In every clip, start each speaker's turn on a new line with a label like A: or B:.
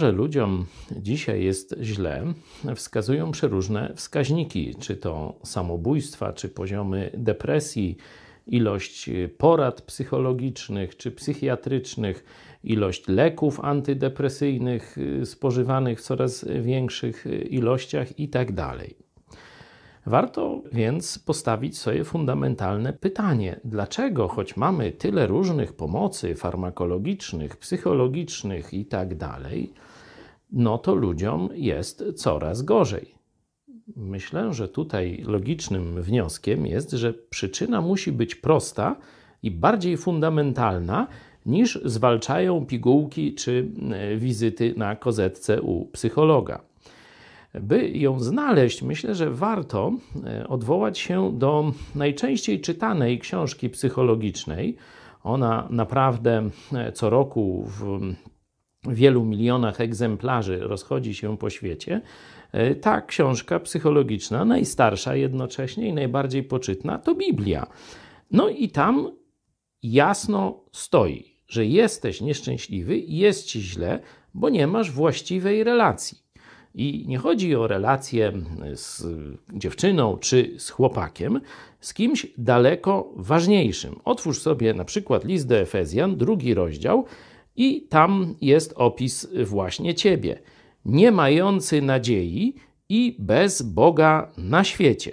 A: Że ludziom dzisiaj jest źle, wskazują przeróżne wskaźniki, czy to samobójstwa, czy poziomy depresji, ilość porad psychologicznych czy psychiatrycznych, ilość leków antydepresyjnych spożywanych w coraz większych ilościach itd. Warto więc postawić sobie fundamentalne pytanie: dlaczego, choć mamy tyle różnych pomocy farmakologicznych, psychologicznych itd., no to ludziom jest coraz gorzej? Myślę, że tutaj logicznym wnioskiem jest, że przyczyna musi być prosta i bardziej fundamentalna niż zwalczają pigułki czy wizyty na kozetce u psychologa. By ją znaleźć, myślę, że warto e, odwołać się do najczęściej czytanej książki psychologicznej. Ona naprawdę e, co roku w wielu milionach egzemplarzy rozchodzi się po świecie. E, ta książka psychologiczna, najstarsza jednocześnie i najbardziej poczytna, to Biblia. No i tam jasno stoi, że jesteś nieszczęśliwy, jest ci źle, bo nie masz właściwej relacji. I nie chodzi o relację z dziewczyną czy z chłopakiem, z kimś daleko ważniejszym. Otwórz sobie na przykład list do Efezjan, drugi rozdział, i tam jest opis właśnie ciebie, nie mający nadziei i bez Boga na świecie.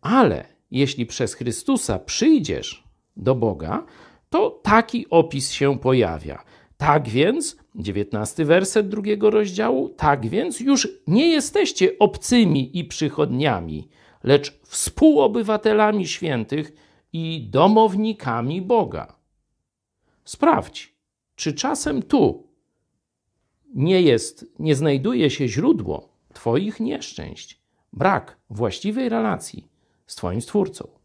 A: Ale jeśli przez Chrystusa przyjdziesz do Boga, to taki opis się pojawia. Tak więc, dziewiętnasty werset drugiego rozdziału, tak więc już nie jesteście obcymi i przychodniami, lecz współobywatelami świętych i domownikami Boga. Sprawdź, czy czasem tu nie jest, nie znajduje się źródło Twoich nieszczęść, brak właściwej relacji z Twoim Stwórcą.